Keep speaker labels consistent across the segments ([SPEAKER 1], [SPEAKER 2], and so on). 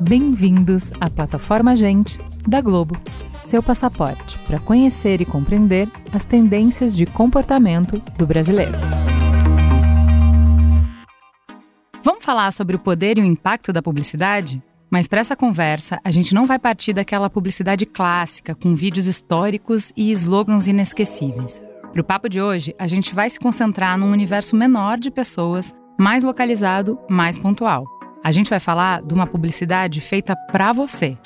[SPEAKER 1] Bem-vindos à plataforma Gente da Globo, seu passaporte para conhecer e compreender as tendências de comportamento do brasileiro. Vamos falar sobre o poder e o impacto da publicidade? Mas para essa conversa, a gente não vai partir daquela publicidade clássica com vídeos históricos e slogans inesquecíveis. Para o papo de hoje, a gente vai se concentrar num universo menor de pessoas, mais localizado, mais pontual. A gente vai falar de uma publicidade feita para você.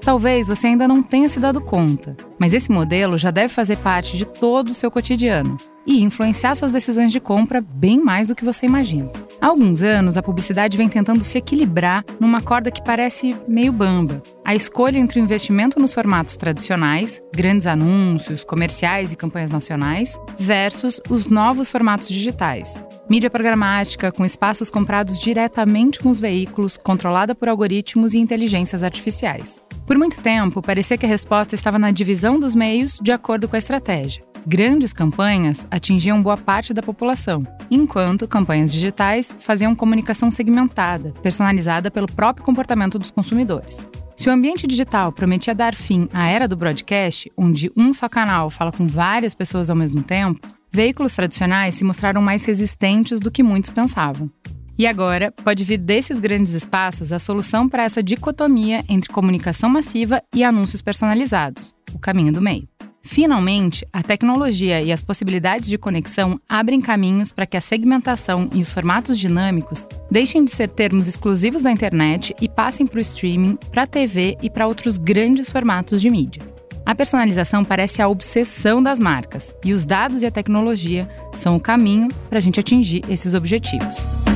[SPEAKER 1] Talvez você ainda não tenha se dado conta, mas esse modelo já deve fazer parte de todo o seu cotidiano e influenciar suas decisões de compra bem mais do que você imagina. Há alguns anos, a publicidade vem tentando se equilibrar numa corda que parece meio bamba. A escolha entre o investimento nos formatos tradicionais, grandes anúncios, comerciais e campanhas nacionais, versus os novos formatos digitais. Mídia programática com espaços comprados diretamente com os veículos, controlada por algoritmos e inteligências artificiais. Por muito tempo, parecia que a resposta estava na divisão dos meios de acordo com a estratégia. Grandes campanhas atingiam boa parte da população, enquanto campanhas digitais faziam comunicação segmentada, personalizada pelo próprio comportamento dos consumidores. Se o ambiente digital prometia dar fim à era do broadcast, onde um só canal fala com várias pessoas ao mesmo tempo, veículos tradicionais se mostraram mais resistentes do que muitos pensavam. E agora, pode vir desses grandes espaços a solução para essa dicotomia entre comunicação massiva e anúncios personalizados o caminho do meio. Finalmente, a tecnologia e as possibilidades de conexão abrem caminhos para que a segmentação e os formatos dinâmicos deixem de ser termos exclusivos da internet e passem para o streaming, para a TV e para outros grandes formatos de mídia. A personalização parece a obsessão das marcas, e os dados e a tecnologia são o caminho para a gente atingir esses objetivos.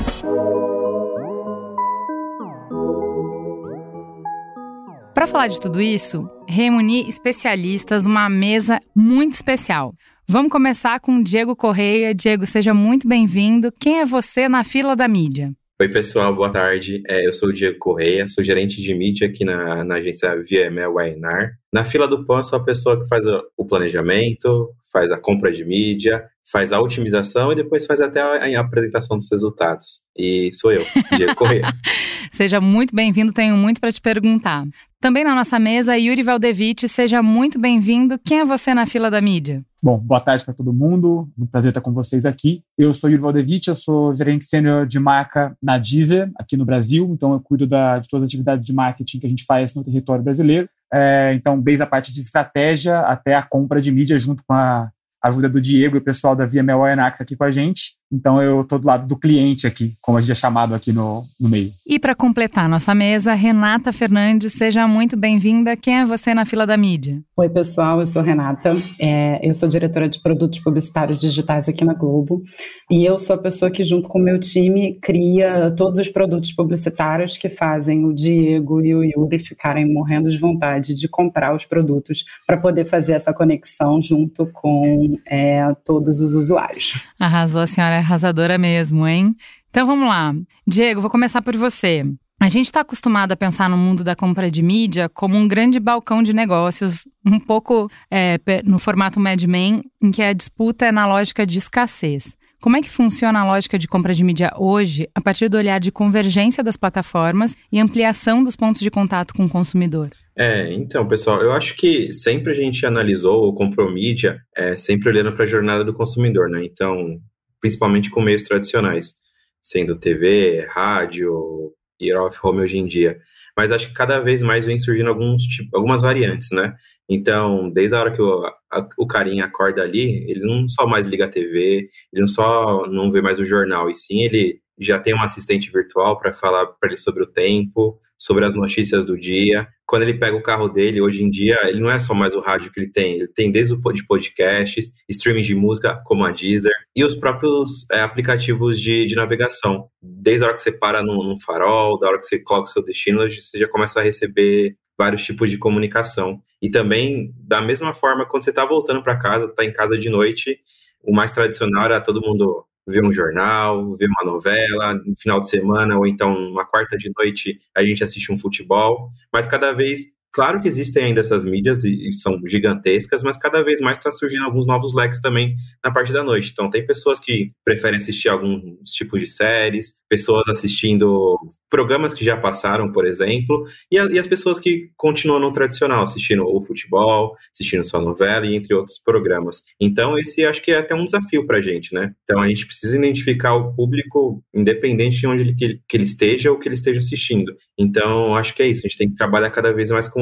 [SPEAKER 1] Para falar de tudo isso, reuni especialistas, uma mesa muito especial. Vamos começar com Diego Correia. Diego, seja muito bem-vindo. Quem é você na fila da mídia?
[SPEAKER 2] Oi, pessoal, boa tarde. É, eu sou o Diego Correia, sou gerente de mídia aqui na, na agência VML Wainar. Na fila do pão, sou a pessoa que faz o planejamento, faz a compra de mídia, faz a otimização e depois faz até a, a apresentação dos resultados. E sou eu, Diego Correia.
[SPEAKER 1] Seja muito bem-vindo, tenho muito para te perguntar. Também na nossa mesa, Yuri Valdevich, seja muito bem-vindo. Quem é você na fila da mídia?
[SPEAKER 3] Bom, boa tarde para todo mundo. Um prazer estar com vocês aqui. Eu sou Yuri Valdevich, eu sou gerente sênior de marca na Deezer, aqui no Brasil. Então, eu cuido da, de todas as atividades de marketing que a gente faz no território brasileiro. É, então, desde a parte de estratégia até a compra de mídia junto com a ajuda do Diego e o pessoal da VML Enac aqui com a gente. Então eu estou do lado do cliente aqui, como a gente é chamado aqui no, no meio.
[SPEAKER 1] E para completar nossa mesa, Renata Fernandes, seja muito bem-vinda. Quem é você na fila da mídia?
[SPEAKER 4] Oi, pessoal, eu sou Renata. É, eu sou diretora de produtos publicitários digitais aqui na Globo. E eu sou a pessoa que, junto com o meu time, cria todos os produtos publicitários que fazem o Diego e o Yuri ficarem morrendo de vontade de comprar os produtos para poder fazer essa conexão junto com é, todos os usuários.
[SPEAKER 1] Arrasou a arrasadora mesmo, hein? Então vamos lá. Diego, vou começar por você. A gente está acostumado a pensar no mundo da compra de mídia como um grande balcão de negócios, um pouco é, no formato Mad Men, em que a disputa é na lógica de escassez. Como é que funciona a lógica de compra de mídia hoje, a partir do olhar de convergência das plataformas e ampliação dos pontos de contato com o consumidor?
[SPEAKER 2] É, então, pessoal, eu acho que sempre a gente analisou ou comprou mídia, é, sempre olhando para a jornada do consumidor, né? Então, principalmente com meios tradicionais, sendo TV, rádio e off home hoje em dia. Mas acho que cada vez mais vem surgindo alguns, tipo, algumas variantes, né? Então, desde a hora que o, a, o carinha acorda ali, ele não só mais liga a TV, ele não só não vê mais o jornal, e sim ele já tem um assistente virtual para falar para ele sobre o tempo, sobre as notícias do dia. Quando ele pega o carro dele, hoje em dia, ele não é só mais o rádio que ele tem, ele tem desde o de podcasts, streaming de música como a Deezer e os próprios é, aplicativos de, de navegação. Desde a hora que você para no, no farol, da hora que você coloca o seu destino, você já começa a receber vários tipos de comunicação. E também, da mesma forma, quando você está voltando para casa, está em casa de noite, o mais tradicional era todo mundo ver um jornal, ver uma novela, no final de semana, ou então uma quarta de noite a gente assiste um futebol, mas cada vez Claro que existem ainda essas mídias e, e são gigantescas, mas cada vez mais está surgindo alguns novos leques também na parte da noite. Então, tem pessoas que preferem assistir alguns tipos de séries, pessoas assistindo programas que já passaram, por exemplo, e, a, e as pessoas que continuam no tradicional, assistindo o futebol, assistindo sua novela e entre outros programas. Então, esse acho que é até um desafio para a gente, né? Então, a gente precisa identificar o público, independente de onde ele, que, que ele esteja ou que ele esteja assistindo. Então, acho que é isso. A gente tem que trabalhar cada vez mais com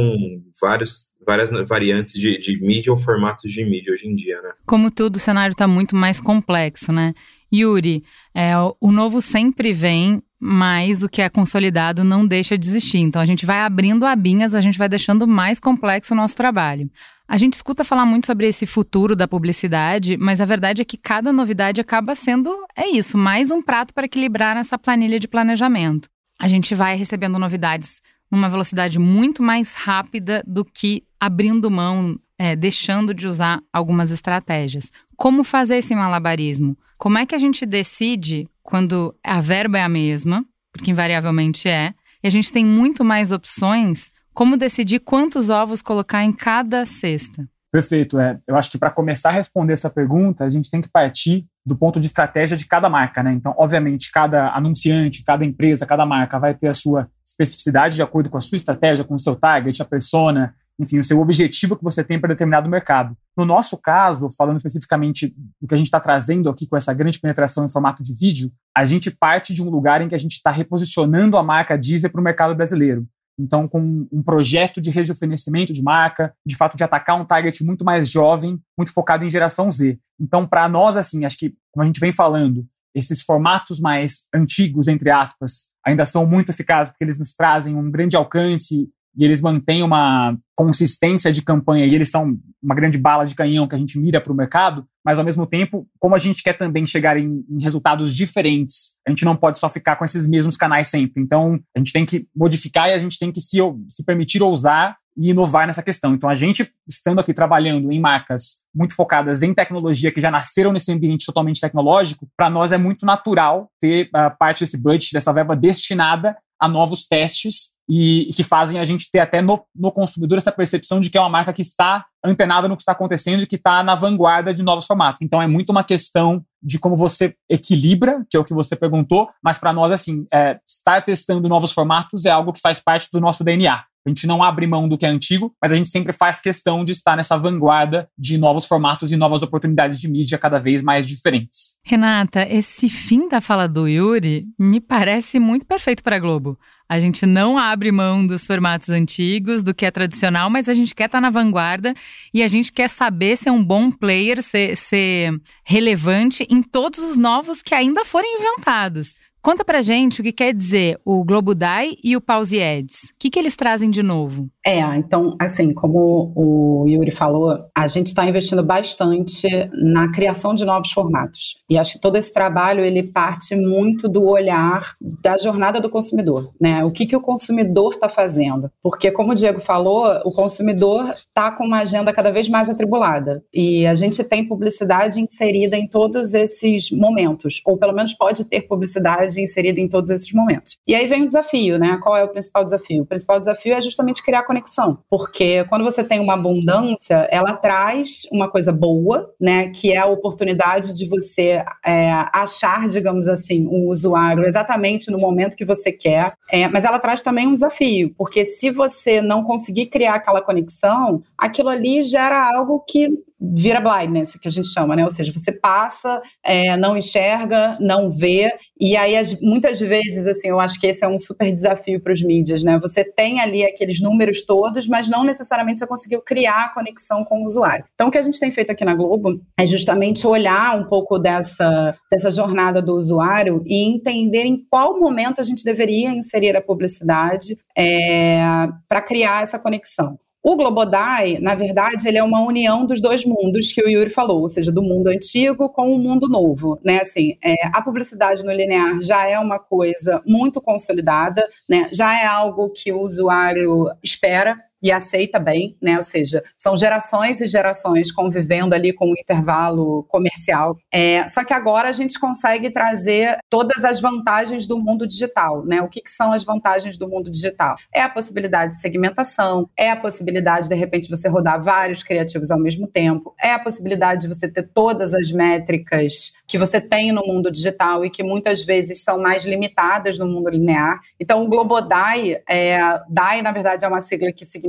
[SPEAKER 2] vários várias variantes de, de mídia ou formatos de mídia hoje em dia, né?
[SPEAKER 1] Como tudo, o cenário está muito mais complexo, né? Yuri, é, o novo sempre vem, mas o que é consolidado não deixa de existir. Então a gente vai abrindo abinhas, a gente vai deixando mais complexo o nosso trabalho. A gente escuta falar muito sobre esse futuro da publicidade, mas a verdade é que cada novidade acaba sendo, é isso, mais um prato para equilibrar nessa planilha de planejamento. A gente vai recebendo novidades numa velocidade muito mais rápida do que abrindo mão, é, deixando de usar algumas estratégias. Como fazer esse malabarismo? Como é que a gente decide quando a verba é a mesma, porque invariavelmente é, e a gente tem muito mais opções, como decidir quantos ovos colocar em cada cesta?
[SPEAKER 3] Perfeito. É. Eu acho que para começar a responder essa pergunta, a gente tem que partir do ponto de estratégia de cada marca, né? Então, obviamente, cada anunciante, cada empresa, cada marca vai ter a sua especificidade de acordo com a sua estratégia, com o seu target, a persona, enfim, o seu objetivo que você tem para determinado mercado. No nosso caso, falando especificamente do que a gente está trazendo aqui com essa grande penetração em formato de vídeo, a gente parte de um lugar em que a gente está reposicionando a marca Deezer para o mercado brasileiro. Então, com um projeto de rejuvenescimento de marca, de fato de atacar um target muito mais jovem, muito focado em geração Z. Então, para nós, assim, acho que, como a gente vem falando, esses formatos mais antigos, entre aspas, ainda são muito eficazes porque eles nos trazem um grande alcance e eles mantêm uma consistência de campanha e eles são uma grande bala de canhão que a gente mira para o mercado, mas ao mesmo tempo, como a gente quer também chegar em, em, resultados diferentes, a gente não pode só ficar com esses mesmos canais sempre. Então, a gente tem que modificar e a gente tem que se, se permitir ousar e inovar nessa questão. Então, a gente, estando aqui trabalhando em marcas muito focadas em tecnologia, que já nasceram nesse ambiente totalmente tecnológico, para nós é muito natural ter uh, parte desse budget, dessa verba destinada a novos testes e, que fazem a gente ter até no, no, consumidor essa percepção de que é uma marca que está antenada no que está acontecendo e que está na vanguarda de novos formatos. Então é muito uma questão de como você equilibra, que é o que você perguntou, mas para nós, assim, é, estar testando novos formatos é algo que faz parte do nosso DNA. A gente não abre mão do que é antigo, mas a gente sempre faz questão de estar nessa vanguarda de novos formatos e novas oportunidades de mídia cada vez mais diferentes.
[SPEAKER 1] Renata, esse fim da fala do Yuri me parece muito perfeito para a Globo. A gente não abre mão dos formatos antigos, do que é tradicional, mas a gente quer estar na vanguarda e a gente quer saber ser um bom player, ser, ser relevante em todos os novos que ainda forem inventados. Conta pra gente o que quer dizer o Globo Dai e o Pause Ads. O que, que eles trazem de novo?
[SPEAKER 4] É, então, assim, como o Yuri falou, a gente está investindo bastante na criação de novos formatos. E acho que todo esse trabalho, ele parte muito do olhar da jornada do consumidor, né? O que, que o consumidor está fazendo? Porque, como o Diego falou, o consumidor está com uma agenda cada vez mais atribulada. E a gente tem publicidade inserida em todos esses momentos, ou pelo menos pode ter publicidade inserida em todos esses momentos. E aí vem o desafio, né? Qual é o principal desafio? O principal desafio é justamente criar conexão, porque quando você tem uma abundância, ela traz uma coisa boa, né? Que é a oportunidade de você é, achar, digamos assim, um usuário exatamente no momento que você quer, é, mas ela traz também um desafio, porque se você não conseguir criar aquela conexão, aquilo ali gera algo que vira blindness, que a gente chama, né? Ou seja, você passa, é, não enxerga, não vê, e aí as, muitas vezes, assim, eu acho que esse é um super desafio para os mídias, né? Você tem ali aqueles números todos, mas não necessariamente você conseguiu criar a conexão com o usuário. Então, o que a gente tem feito aqui na Globo é justamente olhar um pouco dessa, dessa jornada do usuário e entender em qual momento a gente deveria inserir a publicidade é, para criar essa conexão. O Globodai, na verdade, ele é uma união dos dois mundos que o Yuri falou, ou seja, do mundo antigo com o mundo novo, né? Assim, é, a publicidade no linear já é uma coisa muito consolidada, né? Já é algo que o usuário espera, e aceita bem, né? Ou seja, são gerações e gerações convivendo ali com um intervalo comercial. É, só que agora a gente consegue trazer todas as vantagens do mundo digital, né? O que, que são as vantagens do mundo digital? É a possibilidade de segmentação, é a possibilidade de repente você rodar vários criativos ao mesmo tempo, é a possibilidade de você ter todas as métricas que você tem no mundo digital e que muitas vezes são mais limitadas no mundo linear. Então, o Globodai, é, DAI, na verdade, é uma sigla que significa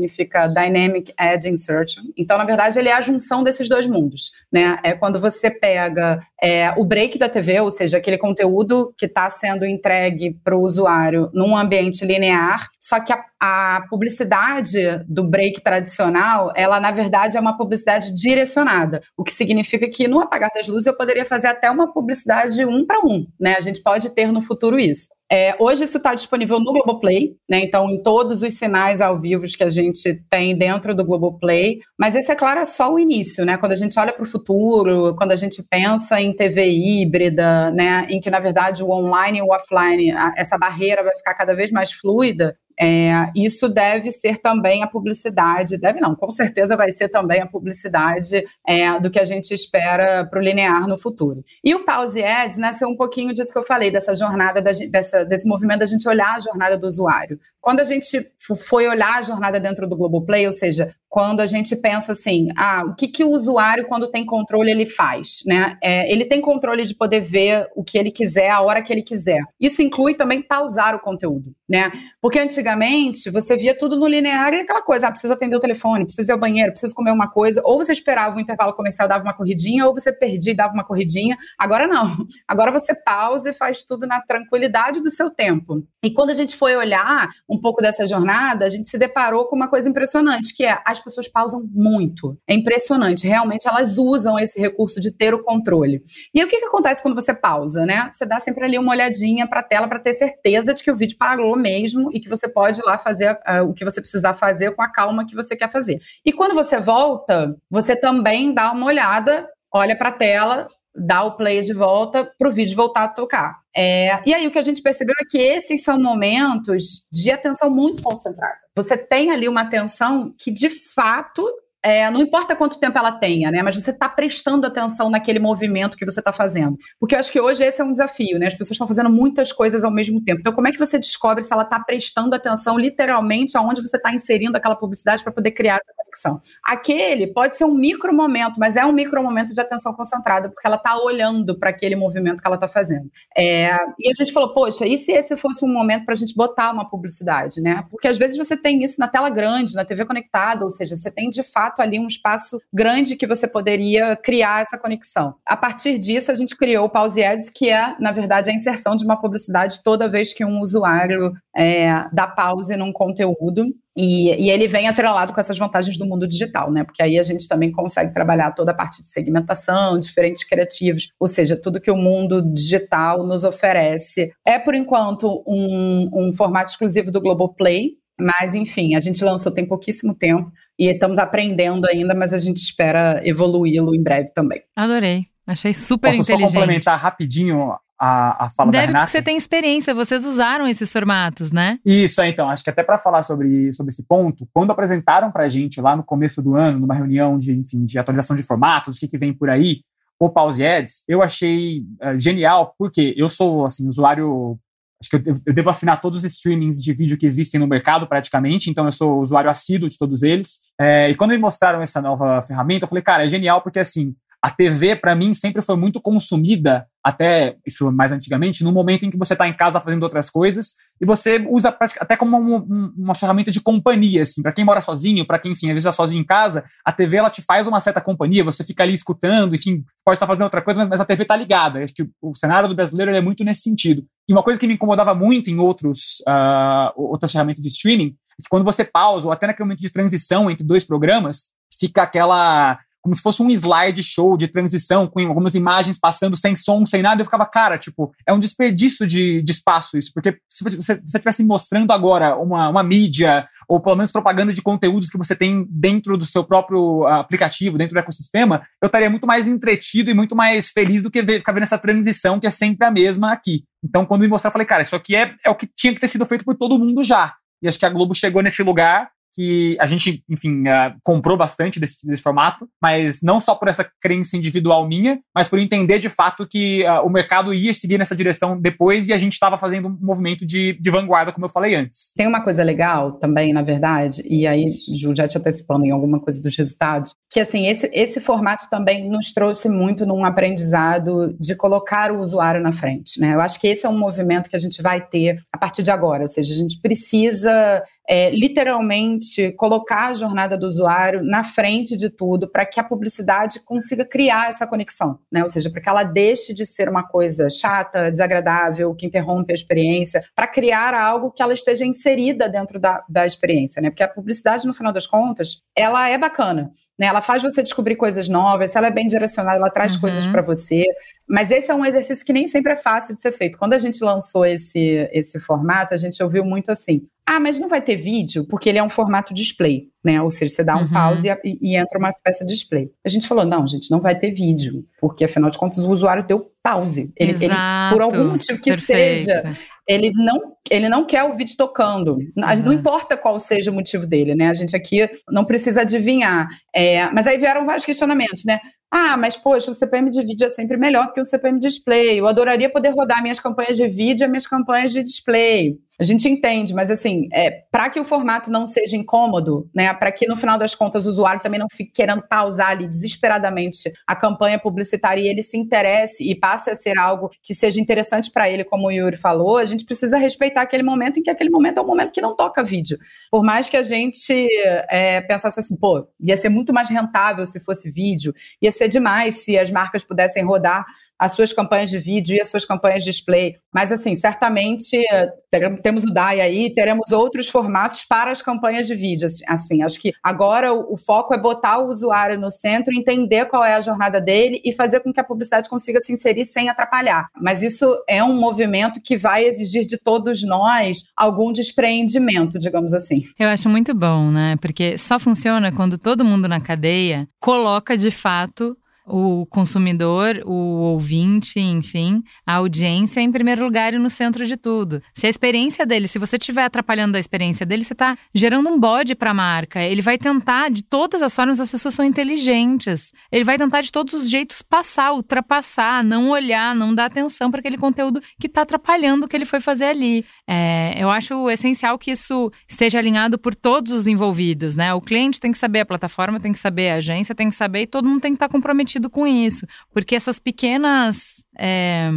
[SPEAKER 4] Dynamic Ad Insertion. Então, na verdade, ele é a junção desses dois mundos. Né? É quando você pega é, o break da TV, ou seja, aquele conteúdo que está sendo entregue para o usuário num ambiente linear, só que a, a, publicidade do break tradicional, ela na verdade é uma publicidade direcionada, o que significa que no apagar das luzes eu poderia fazer até uma publicidade um para um, né? A gente pode ter no futuro isso. É, hoje isso está disponível no Globoplay, né? Então, em todos os sinais ao vivo que a gente tem dentro do Globoplay. Mas esse, é claro, é só o início, né? Quando a gente olha para o futuro, quando a gente pensa em TV híbrida, né? Em que, na verdade, o online e o offline, essa barreira vai ficar cada vez mais fluida, é, isso deve ser também a publicidade, deve não, com certeza vai ser também a publicidade é, do que a gente espera para o linear no futuro. E o Pause Ads nasceu um pouquinho disso que eu falei, dessa jornada, da, dessa, desse movimento da gente olhar a jornada do usuário. Quando a gente foi olhar a jornada dentro do Globoplay, ou seja, quando a gente pensa assim, ah, o que, que o usuário, quando tem controle, ele faz, né? É, ele tem controle de poder ver o que ele quiser, a hora que ele quiser. Isso inclui também pausar o conteúdo, né? Porque antigamente você via tudo no linear e aquela coisa, ah, preciso atender o telefone, preciso ir ao banheiro, preciso comer uma coisa, ou você esperava o intervalo comercial, dava uma corridinha, ou você perdia e dava uma corridinha. Agora não. Agora você pausa e faz tudo na tranquilidade do seu tempo. E quando a gente foi olhar um pouco dessa jornada, a gente se deparou com uma coisa impressionante, que é as pessoas pausam muito. É impressionante. Realmente elas usam esse recurso de ter o controle. E aí, o que, que acontece quando você pausa, né? Você dá sempre ali uma olhadinha para a tela para ter certeza de que o vídeo parou mesmo e que você pode ir lá fazer uh, o que você precisar fazer com a calma que você quer fazer. E quando você volta, você também dá uma olhada, olha para a tela, dá o play de volta para o vídeo voltar a tocar. É, e aí o que a gente percebeu é que esses são momentos de atenção muito concentrada. Você tem ali uma atenção que de fato é, não importa quanto tempo ela tenha, né? Mas você está prestando atenção naquele movimento que você está fazendo. Porque eu acho que hoje esse é um desafio, né? As pessoas estão fazendo muitas coisas ao mesmo tempo. Então, como é que você descobre se ela está prestando atenção literalmente aonde você está inserindo aquela publicidade para poder criar essa conexão? Aquele pode ser um micro momento, mas é um micro momento de atenção concentrada, porque ela está olhando para aquele movimento que ela está fazendo. É, e a gente falou, poxa, e se esse fosse um momento para a gente botar uma publicidade, né? Porque às vezes você tem isso na tela grande, na TV conectada, ou seja, você tem de fato fato ali um espaço grande que você poderia criar essa conexão. A partir disso, a gente criou o Pause Ads, que é, na verdade, a inserção de uma publicidade toda vez que um usuário é, dá pause num conteúdo. E, e, ele vem atrelado com essas vantagens do mundo digital, né? Porque aí a gente também consegue trabalhar toda a parte de segmentação, diferentes criativos, ou seja, tudo que o mundo digital nos oferece. É, por enquanto, um, um formato exclusivo do Globoplay, mas, enfim, a gente lançou tem pouquíssimo tempo e estamos aprendendo ainda, mas a gente espera evoluí-lo em breve também.
[SPEAKER 1] Adorei. Achei super
[SPEAKER 3] Posso
[SPEAKER 1] inteligente.
[SPEAKER 3] Posso só complementar rapidinho a, a fala
[SPEAKER 1] Deve
[SPEAKER 3] da Renata?
[SPEAKER 1] que você tem experiência, vocês usaram esses formatos, né?
[SPEAKER 3] Isso, é, então, acho que até para falar sobre, sobre esse ponto, quando apresentaram para a gente lá no começo do ano, numa reunião de, enfim, de atualização de formatos, o que, que vem por aí, o Pause Ads, eu achei uh, genial, porque eu sou, assim, usuário Acho que eu, eu, devo assinar todos os streamings de vídeo que existem no mercado, praticamente, então eu sou usuário assíduo de todos eles. É, e quando me mostraram essa nova ferramenta, eu falei, cara, é genial, porque assim, a TV, para mim, sempre foi muito consumida, até isso mais antigamente, no momento em que você está em casa fazendo outras coisas, e você usa até como uma, uma ferramenta de companhia, assim, para quem mora sozinho, para quem, enfim, às vezes está sozinho em casa, a TV ela te faz uma certa companhia, você fica ali escutando, enfim, pode estar tá fazendo outra coisa, mas, mas, a TV está ligada. Que o cenário do brasileiro é muito nesse sentido. E uma coisa que me incomodava muito em outros, uh, outras ferramentas de streaming, é que quando você pausa, ou até naquele momento de transição entre dois programas, fica aquela como se fosse um slide show de transição, com algumas imagens passando sem som, sem nada. Eu ficava, cara, tipo, é um desperdício de, de espaço isso, porque se você estivesse mostrando agora uma, uma mídia, ou pelo menos propaganda de conteúdos que você tem dentro do seu próprio aplicativo, dentro do ecossistema, eu estaria muito mais entretido e muito mais feliz do que ver, ficar vendo essa transição que é sempre a mesma aqui. Então, quando me mostraram, eu falei, cara, isso aqui é, é o que tinha que ter sido feito por todo mundo já. E acho que a Globo chegou nesse lugar que a gente, enfim, uh, comprou bastante desse, desse, formato, mas não só por essa crença individual minha, mas por entender de fato que uh, o mercado ia seguir nessa direção depois e a gente estava fazendo um movimento de, de vanguarda, como eu falei antes.
[SPEAKER 4] Tem uma coisa legal também, na verdade, e aí, Ju, já te antecipando em alguma coisa dos resultados, que assim, esse, esse formato também nos trouxe muito num aprendizado de colocar o usuário na frente, né? Eu acho que esse é um movimento que a gente vai ter a partir de agora, ou seja, a gente precisa é, literalmente colocar a jornada do usuário na frente de tudo para que a publicidade consiga criar essa conexão, né? Ou seja, para que ela deixe de ser uma coisa chata, desagradável, que interrompe a experiência, para criar algo que ela esteja inserida dentro da, da experiência, né? Porque a publicidade, no final das contas, ela é bacana, né? Ela faz você descobrir coisas novas, se ela é bem direcionada, ela traz uhum. coisas para você. Mas esse é um exercício que nem sempre é fácil de ser feito. Quando a gente lançou esse, esse formato, a gente ouviu muito assim: ah, mas não vai ter vídeo, porque ele é um formato display, né? Ou seja, você dá um uhum. pause e, e, entra uma peça display. A gente falou, não, gente, não vai ter vídeo, porque afinal de contas o usuário deu pause. Ele, ele por algum motivo que Perfeito. seja, ele não, ele não quer o vídeo tocando. Uhum. Não importa qual seja o motivo dele, né? A gente aqui não precisa adivinhar. É, mas aí vieram vários questionamentos, né? Ah, mas poxa, o CPM de vídeo é sempre melhor que o CPM display. Eu adoraria poder rodar minhas campanhas de vídeo e minhas campanhas de display. A gente entende, mas assim, é, para que o formato não seja incômodo, né, para que no final das contas o usuário também não fique querendo pausar ali desesperadamente a campanha publicitária e ele se interesse e passe a ser algo que seja interessante para ele, como o Yuri falou, a gente precisa respeitar aquele momento em que aquele momento é um momento que não toca vídeo. Por mais que a gente é, pensasse assim, pô, ia ser muito mais rentável se fosse vídeo, ia ser demais se as marcas pudessem rodar as suas campanhas de vídeo e as suas campanhas de display. Mas, assim, certamente temos o DAI aí, teremos outros formatos para as campanhas de vídeo. Assim, acho que agora o, o foco é botar o usuário no centro, entender qual é a jornada dele e fazer com que a publicidade consiga se inserir sem atrapalhar. Mas isso é um movimento que vai exigir de todos nós algum despreendimento, digamos assim.
[SPEAKER 1] Eu acho muito bom, né? Porque só funciona quando todo mundo na cadeia coloca de fato o consumidor, o ouvinte, enfim, a audiência em primeiro lugar e no centro de tudo. Se a experiência dele, se você estiver atrapalhando a experiência dele, você está gerando um bode para a marca. Ele vai tentar, de todas as formas, as pessoas são inteligentes. Ele vai tentar de todos os jeitos passar, ultrapassar, não olhar, não dar atenção para aquele conteúdo que está atrapalhando o que ele foi fazer ali. É, eu acho essencial que isso esteja alinhado por todos os envolvidos, né? O cliente tem que saber, a plataforma tem que saber, a agência tem que saber e todo mundo tem que estar tá comprometido comprometido com isso, porque essas pequenas é,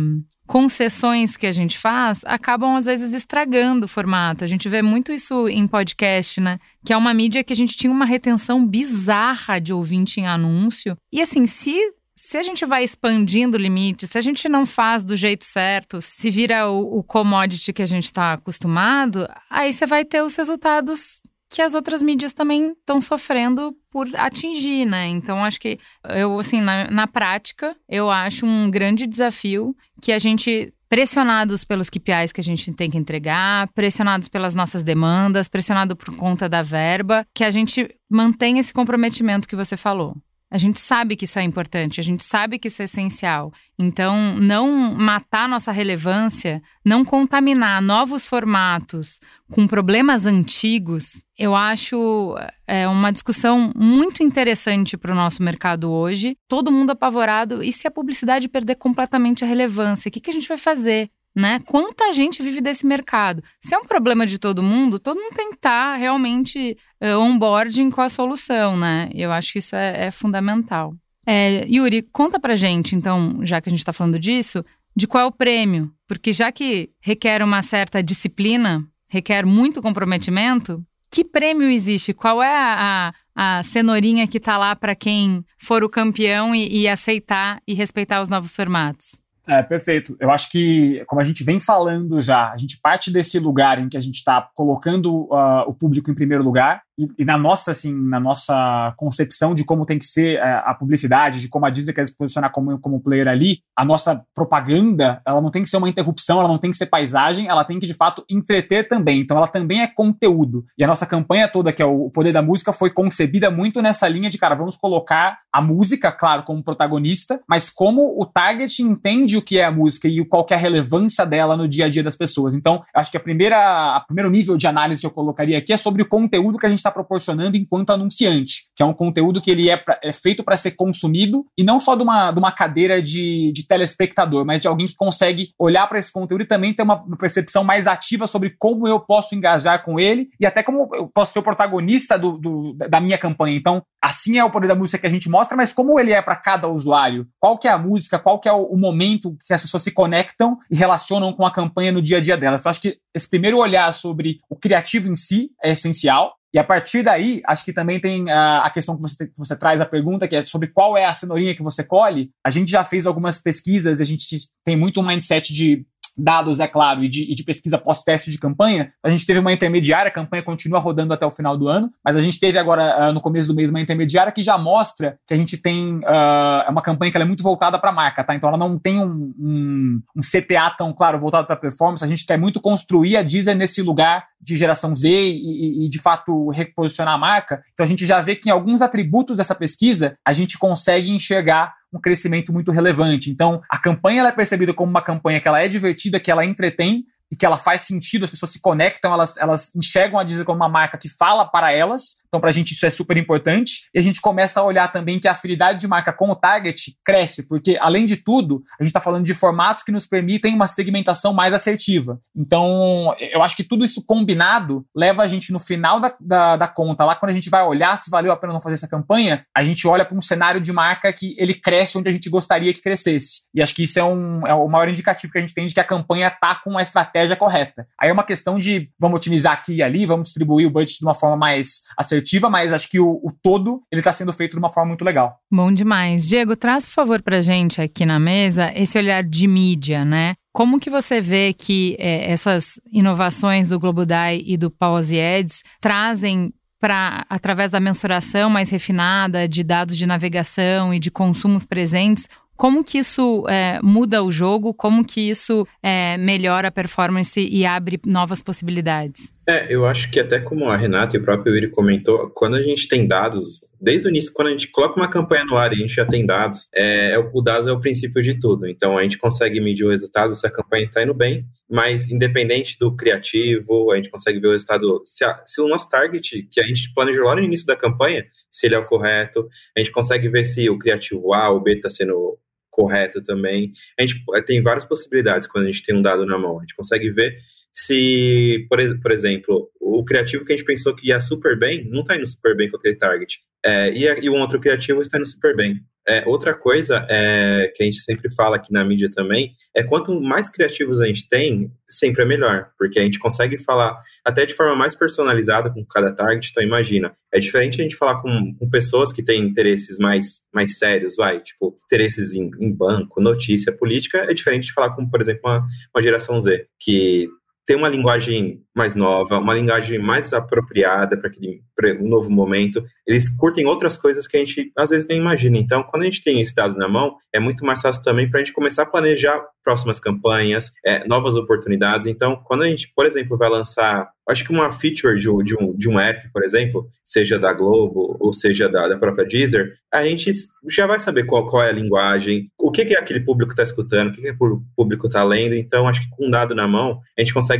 [SPEAKER 1] concessões que a gente faz acabam às vezes estragando o formato. A gente vê muito isso em podcast, né? Que é uma mídia que a gente tinha uma retenção bizarra de ouvinte em anúncio. E assim, se se a gente vai expandindo o limite, se a gente não faz do jeito certo, se vira o, o commodity que a gente está acostumado, aí você vai ter os resultados que as outras mídias também estão sofrendo por atingir, né? Então, acho que eu, assim, na, na prática, eu acho um grande desafio que a gente pressionados pelos KPIs que a gente tem que entregar, pressionados pelas nossas demandas, pressionado por conta da verba, que a gente mantenha esse comprometimento que você falou. A gente sabe que isso é importante, a gente sabe que isso é essencial. Então, não matar nossa relevância, não contaminar novos formatos com problemas antigos, eu acho é, uma discussão muito interessante para o nosso mercado hoje. Todo mundo apavorado. E se a publicidade perder completamente a relevância? O que, que a gente vai fazer? Né? Quanta gente vive desse mercado? Se é um problema de todo mundo, todo mundo tem que estar tá realmente uh, onboarding com a solução, né? Eu acho que isso é, é fundamental. É, Yuri, conta pra gente, então, já que a gente está falando disso, de qual é o prêmio? Porque já que requer uma certa disciplina, requer muito comprometimento, que prêmio existe? Qual é a, a, a cenourinha que está lá para quem for o campeão e, e aceitar e respeitar os novos formatos?
[SPEAKER 3] É, perfeito. Eu acho que, como a gente vem falando já, a gente parte desse lugar em que a gente está colocando uh, o público em primeiro lugar e, e, na nossa, assim, na nossa concepção de como tem que ser uh, a publicidade, de como a Disney quer se posicionar como, como player ali, a nossa propaganda, ela não tem que ser uma interrupção, ela não tem que ser paisagem, ela tem que, de fato, entreter também. Então, ela também é conteúdo. E a nossa campanha toda, que é o, o Poder da Música, foi concebida muito nessa linha de, cara, vamos colocar a música, claro, como protagonista, mas como o target entende o que é a música e qual é a relevância dela no dia a dia das pessoas. Então, acho que a primeira, a primeiro nível de análise que eu colocaria aqui é sobre o conteúdo que a gente está está proporcionando enquanto anunciante, que é um conteúdo que ele é, pra, é feito para ser consumido e não só de uma, de uma cadeira de, de telespectador, mas de alguém que consegue olhar para esse conteúdo e também ter uma, percepção mais ativa sobre como eu posso engajar com ele e até como eu posso ser o protagonista do, do, da minha campanha. Então, assim é o poder da música que a gente mostra, mas como ele é para cada usuário? Qual que é a música? Qual que é o, o, momento que as pessoas se conectam e relacionam com a campanha no dia a dia delas? Então, acho que esse primeiro olhar sobre o criativo em si é essencial. E a partir daí, acho que também tem a, a questão que você, que você traz a pergunta, que é sobre qual é a cenourinha que você colhe. A gente já fez algumas pesquisas, a gente tem muito um mindset de dados, é claro, e de, e de pesquisa pós-teste de campanha, a gente teve uma intermediária, a campanha continua rodando até o final do ano, mas a gente teve agora, uh, no começo do mês, uma intermediária que já mostra que a gente tem uh, uma campanha que é muito voltada para a marca, tá? Então ela não tem um, um, um CTA tão claro voltado para performance, a gente quer muito construir a Deezer nesse lugar de geração Z e, e, de fato reposicionar a marca. Então a gente já vê que em alguns atributos dessa pesquisa a gente consegue enxergar um crescimento muito relevante. Então, a campanha é percebida como uma campanha que ela é divertida, que ela entretém, e que ela faz sentido, as pessoas se conectam, elas, elas enxergam a Disney como uma marca que fala para elas. Então, para a gente, isso é super importante. E a gente começa a olhar também que a afinidade de marca com o target cresce, porque, além de tudo, a gente está falando de formatos que nos permitem uma segmentação mais assertiva. Então, eu acho que tudo isso combinado leva a gente no final da, da, da conta, lá quando a gente vai olhar se valeu a pena não fazer essa campanha, a gente olha para um cenário de marca que ele cresce onde a gente gostaria que crescesse. E acho que isso é, um, é o maior indicativo que a gente tem de que a campanha está com estratégia estratégia correta. Aí é uma questão de vamos otimizar aqui e ali, vamos distribuir o budget de uma forma mais assertiva, mas acho que o, o todo ele está sendo feito de uma forma muito legal.
[SPEAKER 1] Bom demais. Diego, traz por favor para gente aqui na mesa esse olhar de mídia, né? Como que você vê que é, essas inovações do Globodai e do Pause Ads trazem para, através da mensuração mais refinada de dados de navegação e de consumos presentes, como que isso é, muda o jogo? Como que isso é, melhora a performance e abre novas possibilidades?
[SPEAKER 2] É, eu acho que até como a Renata e o próprio Yuri comentou, quando a gente tem dados, desde o início, quando a gente coloca uma campanha no ar e a gente já tem dados, é, é o dado é o princípio de tudo. Então a gente consegue medir o resultado se a campanha está indo bem, mas independente do criativo, a gente consegue ver o resultado. Se, a, se o nosso target, que a gente planejou lá no início da campanha, se ele é o correto, a gente consegue ver se o criativo A ou B está sendo correto também. A gente tem várias possibilidades quando a gente tem um dado na mão. A gente consegue ver se, por, por exemplo, o criativo que a gente pensou que ia super bem, não está indo super bem com aquele target. É, e, e um outro criativo está indo super bem. É, outra coisa é, que a gente sempre fala aqui na mídia também é quanto mais criativos a gente tem, sempre é melhor, porque a gente consegue falar até de forma mais personalizada com cada target. Então, imagina, é diferente a gente falar com, com pessoas que têm interesses mais, mais sérios, vai, tipo, interesses em, em banco, notícia, política, é diferente de falar com, por exemplo, uma, uma geração Z, que tem uma linguagem mais nova, uma linguagem mais apropriada para aquele um novo momento. Eles curtem outras coisas que a gente às vezes nem imagina. Então, quando a gente tem esse dado na mão, é muito mais fácil também para a gente começar a planejar próximas campanhas, é, novas oportunidades. Então, quando a gente, por exemplo, vai lançar, acho que uma feature de, de, um, de um app, por exemplo, seja da Globo ou seja da, da própria Deezer, a gente já vai saber qual, qual é a linguagem, o que, que aquele público está escutando, o que, que o público está lendo. Então, acho que com um dado na mão, a gente consegue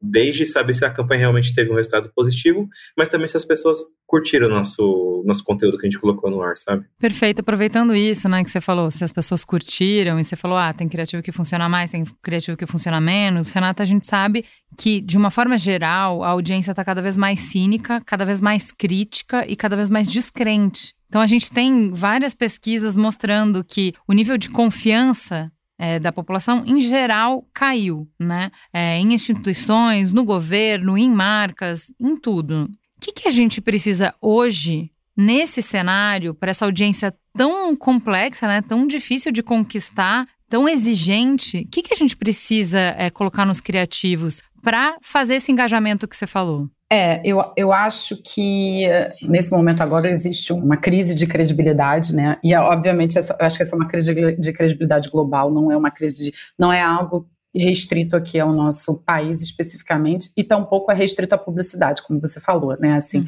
[SPEAKER 2] desde saber se a campanha realmente teve um resultado positivo, mas também se as pessoas curtiram o nosso, nosso conteúdo que a gente colocou no ar, sabe?
[SPEAKER 1] Perfeito. Aproveitando isso, né, que você falou, se as pessoas curtiram e você falou, ah, tem criativo que funciona mais, tem criativo que funciona menos. Renata, a gente sabe que, de uma forma geral, a audiência está cada vez mais cínica, cada vez mais crítica e cada vez mais descrente. Então, a gente tem várias pesquisas mostrando que o nível de confiança é, da população em geral caiu, né? É, em instituições, no governo, em marcas, em tudo. O que, que a gente precisa hoje, nesse cenário, para essa audiência tão complexa, né? Tão difícil de conquistar, tão exigente? O que, que a gente precisa é, colocar nos criativos para fazer esse engajamento que você falou?
[SPEAKER 4] É, eu, eu acho que nesse momento agora existe uma crise de credibilidade, né? E obviamente essa, eu acho que essa é uma crise de credibilidade global, não é uma crise de, não é algo restrito aqui ao nosso país especificamente e tampouco é restrito à publicidade, como você falou, né? Assim, uhum.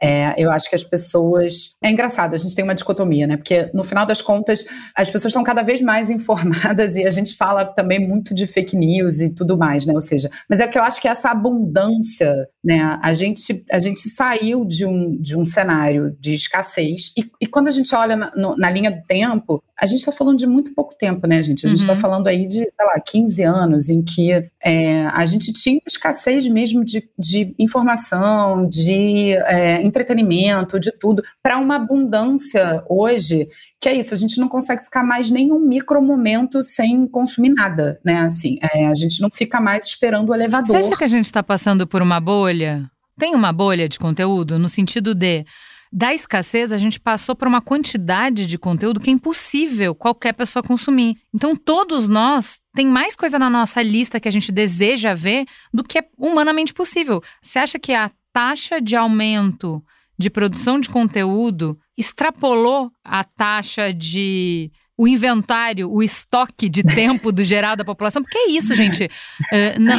[SPEAKER 4] é, eu acho que as pessoas é engraçado, a gente tem uma dicotomia, né? Porque no final das contas as pessoas estão cada vez mais informadas e a gente fala também muito de fake news e tudo mais, né? Ou seja, mas é que eu acho que essa abundância, né? A gente a gente saiu de um de um cenário de escassez e, e quando a gente olha na, no, na linha do tempo, a gente está falando de muito pouco tempo, né, gente? A gente está uhum. falando aí de, sei lá, 15 anos em que é, a gente tinha escassez mesmo de, de informação, de é, entretenimento, de tudo, para uma abundância hoje, que é isso, a gente não consegue ficar mais nenhum micro momento sem consumir nada, né? Assim, é, a gente não fica mais esperando o elevador.
[SPEAKER 1] Você acha que a gente está passando por uma bolha? Tem uma bolha de conteúdo no sentido de da escassez, a gente passou por uma quantidade de conteúdo que é impossível qualquer pessoa consumir. Então, todos nós tem mais coisa na nossa lista que a gente deseja ver do que é humanamente possível. Você acha que a taxa de aumento de produção de conteúdo extrapolou a taxa de o inventário, o estoque de tempo do geral da população, porque é isso, gente. Uh, não,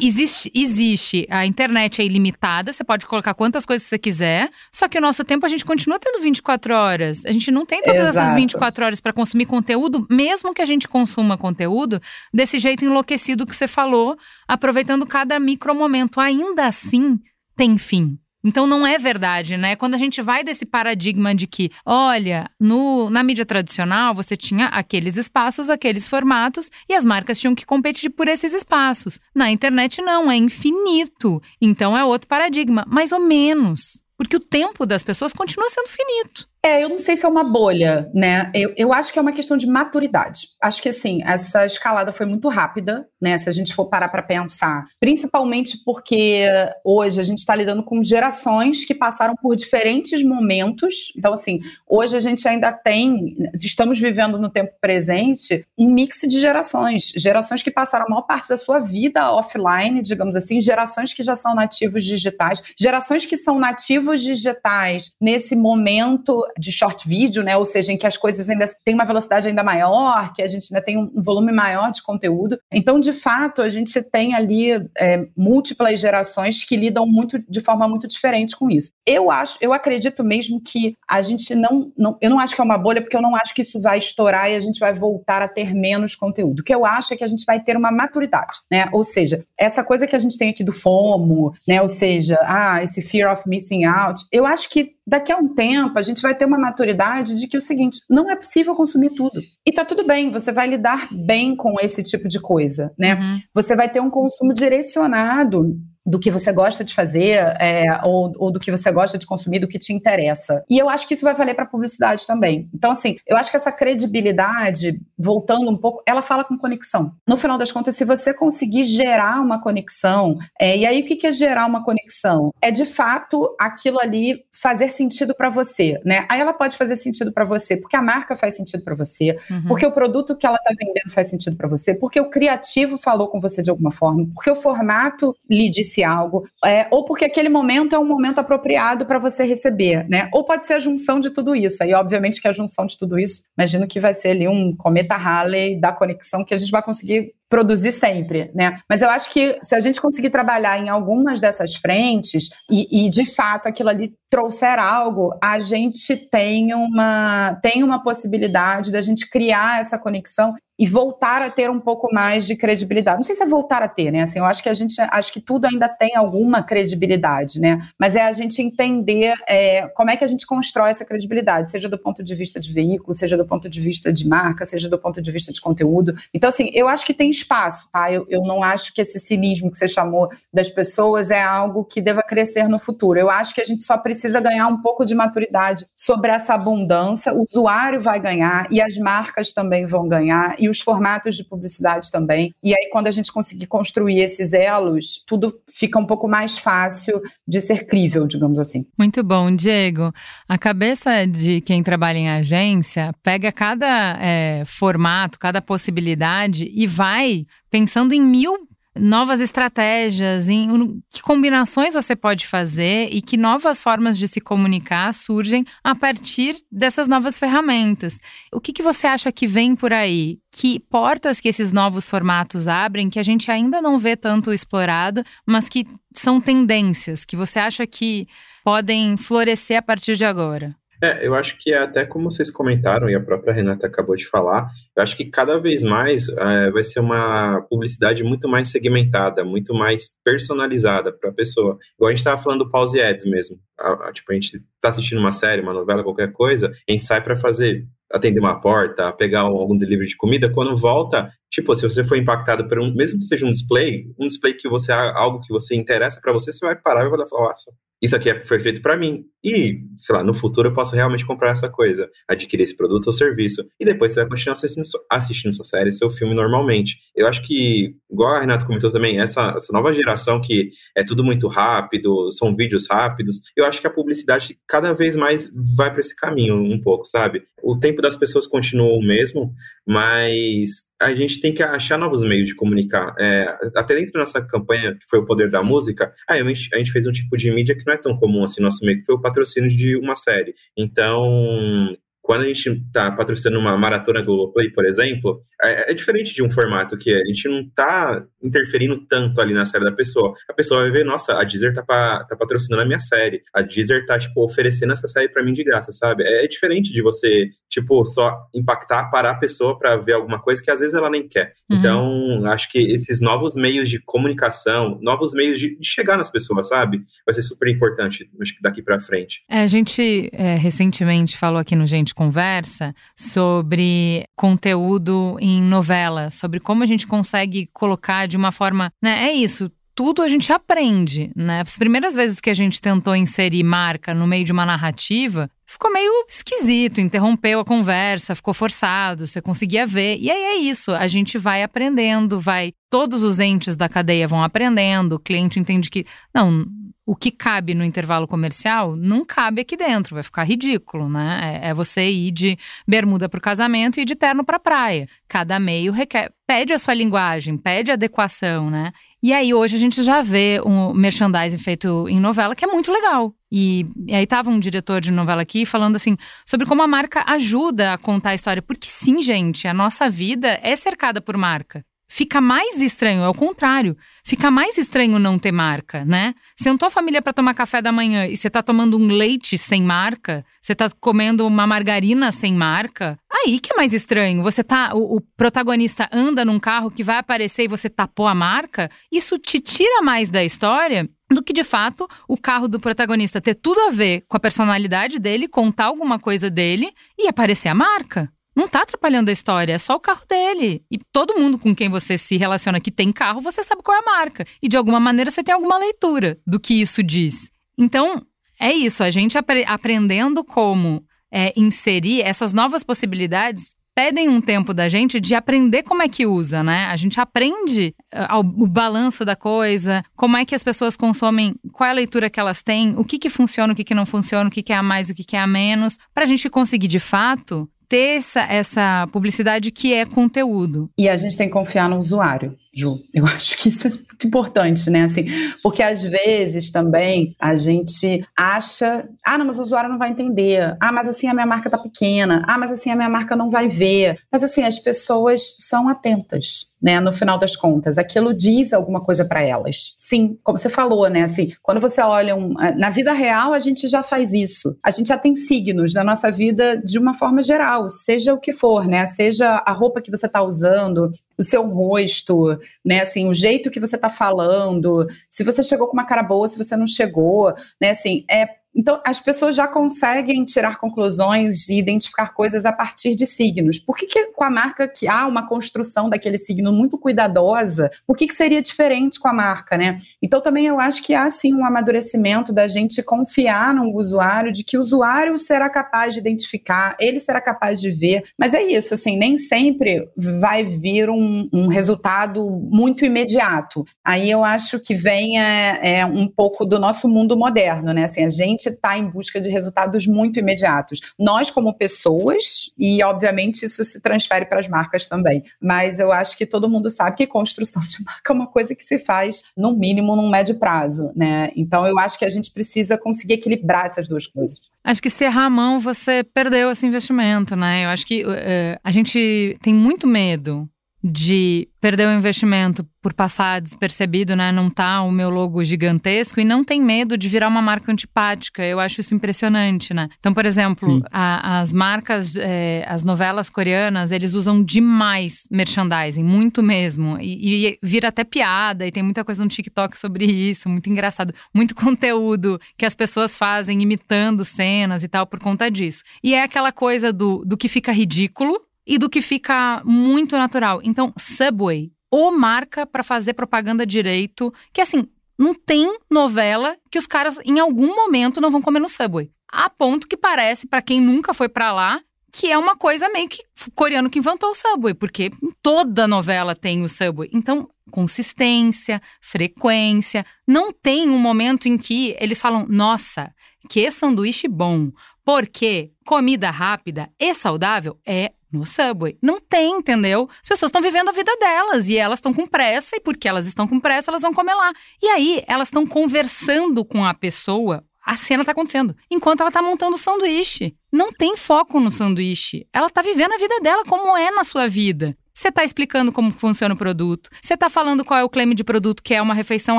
[SPEAKER 1] existe, existe, a internet é ilimitada, você pode colocar quantas coisas você quiser, só que o nosso tempo a gente continua tendo 24 horas. A gente não tem todas Exato. essas 24 horas para consumir conteúdo, mesmo que a gente consuma conteúdo desse jeito enlouquecido que você falou, aproveitando cada micro momento. Ainda assim, tem fim. Então não é verdade, né? Quando a gente vai desse paradigma de que, olha, no, na mídia tradicional você tinha aqueles espaços, aqueles formatos e as marcas tinham que competir por esses espaços. Na internet não, é infinito. Então é outro paradigma, mais ou menos. Porque o tempo das pessoas continua sendo finito.
[SPEAKER 4] É, eu não sei se é uma bolha, né? Eu, eu acho que é uma questão de maturidade. Acho que, assim, essa escalada foi muito rápida, né? Se a gente for parar para pensar. Principalmente porque hoje a gente está lidando com gerações que passaram por diferentes momentos. Então, assim, hoje a gente ainda tem, estamos vivendo no tempo presente, um mix de gerações. Gerações que passaram a maior parte da sua vida offline, digamos assim, gerações que já são nativos digitais, gerações que são nativos digitais nesse momento de short video, né? Ou seja, em que as coisas ainda têm uma velocidade ainda maior, que a gente ainda tem um volume maior de conteúdo. Então, de fato, a gente tem ali é, múltiplas gerações que lidam muito de forma muito diferente com isso. Eu acho, eu acredito mesmo que a gente não, não eu não acho que é uma bolha, porque eu não acho que isso vai estourar e a gente vai voltar a ter menos conteúdo. O que eu acho é que a gente vai ter uma maturidade, né? Ou seja, essa coisa que a gente tem aqui do FOMO, né? Ou seja, ah, esse fear of missing out, eu acho que daqui a um tempo a gente vai ter uma maturidade de que o seguinte, não é possível consumir tudo. E tá tudo bem, você vai lidar bem com esse tipo de coisa, né? Uhum. Você vai ter um consumo direcionado do que você gosta de fazer é, ou, ou, do que você gosta de consumir, do que te interessa. E eu acho que isso vai valer para publicidade também. Então, assim, eu acho que essa credibilidade, voltando um pouco, ela fala com conexão. No final das contas, se você conseguir gerar uma conexão, é, e aí o que é gerar uma conexão? É de fato aquilo ali fazer sentido para você, né? Aí ela pode fazer sentido para você porque a marca faz sentido para você, uhum. porque o produto que ela está vendendo faz sentido para você, porque o criativo falou com você de alguma forma, porque o formato lhe disse disse algo, é, ou porque aquele momento é um momento apropriado para você receber, né? Ou pode ser a junção de tudo isso. Aí, obviamente, que a junção de tudo isso, imagino que vai ser ali um cometa Halley da conexão que a gente vai conseguir produzir sempre, né? Mas eu acho que se a gente conseguir trabalhar em algumas dessas frentes e, e, de fato aquilo ali trouxer algo, a gente tem uma tem uma possibilidade da gente criar essa conexão e voltar a ter um pouco mais de credibilidade. Não sei se é voltar a ter, né? Assim, eu acho que a gente acho que tudo ainda tem alguma credibilidade, né? Mas é a gente entender é, como é que a gente constrói essa credibilidade, seja do ponto de vista de veículo, seja do ponto de vista de marca, seja do ponto de vista de conteúdo. Então, assim, eu acho que tem espaço, tá? Eu, eu não acho que esse cinismo que você chamou das pessoas é algo que deva crescer no futuro. Eu acho que a gente só precisa ganhar um pouco de maturidade sobre essa abundância. O usuário vai ganhar e as marcas também vão ganhar e os formatos de publicidade também. E aí, quando a gente conseguir construir esses elos, tudo fica um pouco mais fácil de ser crível, digamos assim.
[SPEAKER 1] Muito bom, Diego. A cabeça de quem trabalha em agência pega cada é, formato, cada possibilidade e vai pensando em mil novas estratégias, em que combinações você pode fazer e que novas formas de se comunicar surgem a partir dessas novas ferramentas. O que, que você acha que vem por aí? Que portas que esses novos formatos abrem que a gente ainda não vê tanto explorado, mas que são tendências que você acha que podem florescer a partir de agora?
[SPEAKER 2] É, eu acho que até como vocês comentaram e a própria Renata acabou de falar, eu acho que cada vez mais é, vai ser uma publicidade muito mais segmentada, muito mais personalizada para a pessoa. Igual a gente estava falando do pause ads mesmo. A, a, tipo, a gente está assistindo uma série, uma novela, qualquer coisa, a gente sai para fazer atender uma porta, pegar algum delivery de comida, quando volta, tipo, se você foi impactado por um, mesmo que seja um display, um display que você algo que você interessa para você, você vai parar e vai falar, nossa, isso aqui é, foi feito para mim. E, sei lá, no futuro eu posso realmente comprar essa coisa, adquirir esse produto ou serviço. E depois você vai continuar assistindo, assistindo sua série, seu filme normalmente. Eu acho que, igual a Renata comentou também, essa, essa nova geração que é tudo muito rápido, são vídeos rápidos, eu acho que a publicidade cada vez mais vai para esse caminho um pouco, sabe? O tempo das pessoas continua o mesmo, mas a gente tem que achar novos meios de comunicar. É, até dentro da nossa campanha, que foi o Poder da Música, a gente, a gente fez um tipo de mídia que não é tão comum assim no nosso meio, que foi o patrocínio de uma série. Então, quando a gente está patrocinando uma maratona Globoplay, por exemplo, é, é, diferente de um formato que a gente não está interferindo tanto ali na série da pessoa. A pessoa vai ver, nossa, a Deezer tá, pa, tá patrocinando a minha série. A Deezer tá, tipo, oferecendo essa série para mim de graça, sabe? É, é, diferente de você, tipo, só impactar, parar a pessoa para ver alguma coisa que às vezes ela nem quer. Uhum. Então, acho que esses novos meios de comunicação, novos meios de, de chegar nas pessoas, sabe? Vai ser super importante, acho que daqui para frente.
[SPEAKER 1] É, a gente é, recentemente falou aqui no Gente conversa sobre conteúdo em novela, sobre como a gente consegue colocar de uma forma. Né, é isso, tudo a gente aprende, né? As primeiras vezes que a gente tentou inserir marca no meio de uma narrativa, ficou meio esquisito, interrompeu a conversa, ficou forçado, você conseguia ver. E aí é isso, a gente vai aprendendo, vai. Todos os entes da cadeia vão aprendendo, o cliente entende que. Não, o que cabe no intervalo comercial não cabe aqui dentro, vai ficar ridículo, né? É, é você ir de bermuda para o casamento e de terno para a praia. Cada meio requer, pede a sua linguagem, pede adequação, né? E aí hoje a gente já vê um merchandising feito em novela que é muito legal. E, e aí tava um diretor de novela aqui falando assim sobre como a marca ajuda a contar a história, porque sim, gente, a nossa vida é cercada por marca. Fica mais estranho, é o contrário. Fica mais estranho não ter marca, né? Sentou a família para tomar café da manhã e você tá tomando um leite sem marca, você tá comendo uma margarina sem marca. Aí que é mais estranho. Você tá. O, o protagonista anda num carro que vai aparecer e você tapou a marca. Isso te tira mais da história do que de fato o carro do protagonista ter tudo a ver com a personalidade dele, contar alguma coisa dele e aparecer a marca não tá atrapalhando a história, é só o carro dele. E todo mundo com quem você se relaciona que tem carro, você sabe qual é a marca. E de alguma maneira você tem alguma leitura do que isso diz. Então, é isso, a gente apre aprendendo como é, inserir essas novas possibilidades pedem um tempo da gente de aprender como é que usa, né? A gente aprende uh, o balanço da coisa, como é que as pessoas consomem, qual é a leitura que elas têm, o que que funciona, o que que não funciona, o que que é a mais, o que que é a menos, para a gente conseguir de fato ter essa, essa publicidade que é conteúdo.
[SPEAKER 4] E a gente tem que confiar no usuário, Ju. Eu acho que isso é muito importante, né? Assim, porque às vezes também a gente acha, ah, não, mas o usuário não vai entender. Ah, mas assim a minha marca tá pequena. Ah, mas assim a minha marca não vai ver. Mas assim, as pessoas são atentas né, no final das contas. Aquilo diz alguma coisa para elas. Sim, como você falou, né, assim, quando você olha um, na vida real, a gente já faz isso. A gente já tem signos na nossa vida de uma forma geral, seja o que for, né, seja a roupa que você está usando, o seu rosto, né, assim, o jeito que você está falando, se você chegou com uma cara boa, se você não chegou, né, assim, é então, as pessoas já conseguem tirar conclusões e identificar coisas a partir de signos. Por que, que com a marca que há uma construção daquele signo muito cuidadosa, por que, que seria diferente com a marca, né? Então, também eu acho que há, sim, um amadurecimento da gente confiar no usuário, de que o usuário será capaz de identificar, ele será capaz de ver. Mas é isso, assim, nem sempre vai vir um, um resultado muito imediato. Aí eu acho que vem é, é um pouco do nosso mundo moderno, né? Assim, a gente gente está em busca de resultados muito imediatos. Nós, como pessoas, e obviamente isso se transfere para as marcas também. Mas eu acho que todo mundo sabe que construção de marca é uma coisa que se faz, no mínimo, num médio prazo, né? Então eu acho que a gente precisa conseguir equilibrar essas duas coisas.
[SPEAKER 1] Acho que cerrar a mão, você perdeu esse investimento, né? Eu acho que uh, a gente tem muito medo de perder o investimento por passar despercebido, né? Não tá o meu logo gigantesco e não tem medo de virar uma marca antipática. Eu acho isso impressionante, né? Então, por exemplo, a, as marcas, é, as novelas coreanas, eles usam demais merchandising, muito mesmo. E, e, vira até piada, e tem muita coisa no TikTok sobre isso, muito engraçado. Muito conteúdo que as pessoas fazem imitando cenas e tal por conta disso. E é aquela coisa do, do que fica ridículo e do que fica muito natural. Então, Subway, ou marca para fazer propaganda direito, que assim, não tem novela que os caras em algum momento não vão comer no Subway. A ponto que parece, para quem nunca foi para lá, que é uma coisa meio que coreano que inventou o Subway, porque toda novela tem o Subway. Então, consistência, frequência, não tem um momento em que eles falam: "Nossa, que sanduíche bom". Porque comida rápida e saudável é no Subway. Não tem, entendeu? As pessoas estão vivendo a vida delas e elas estão com pressa, e porque elas estão com pressa, elas vão comer lá. E aí, elas estão conversando com a pessoa. A cena está acontecendo. Enquanto ela está montando o sanduíche. Não tem foco no sanduíche. Ela está vivendo a vida dela como é na sua vida. Você está explicando como funciona o produto. Você está falando qual é o claim de produto, que é uma refeição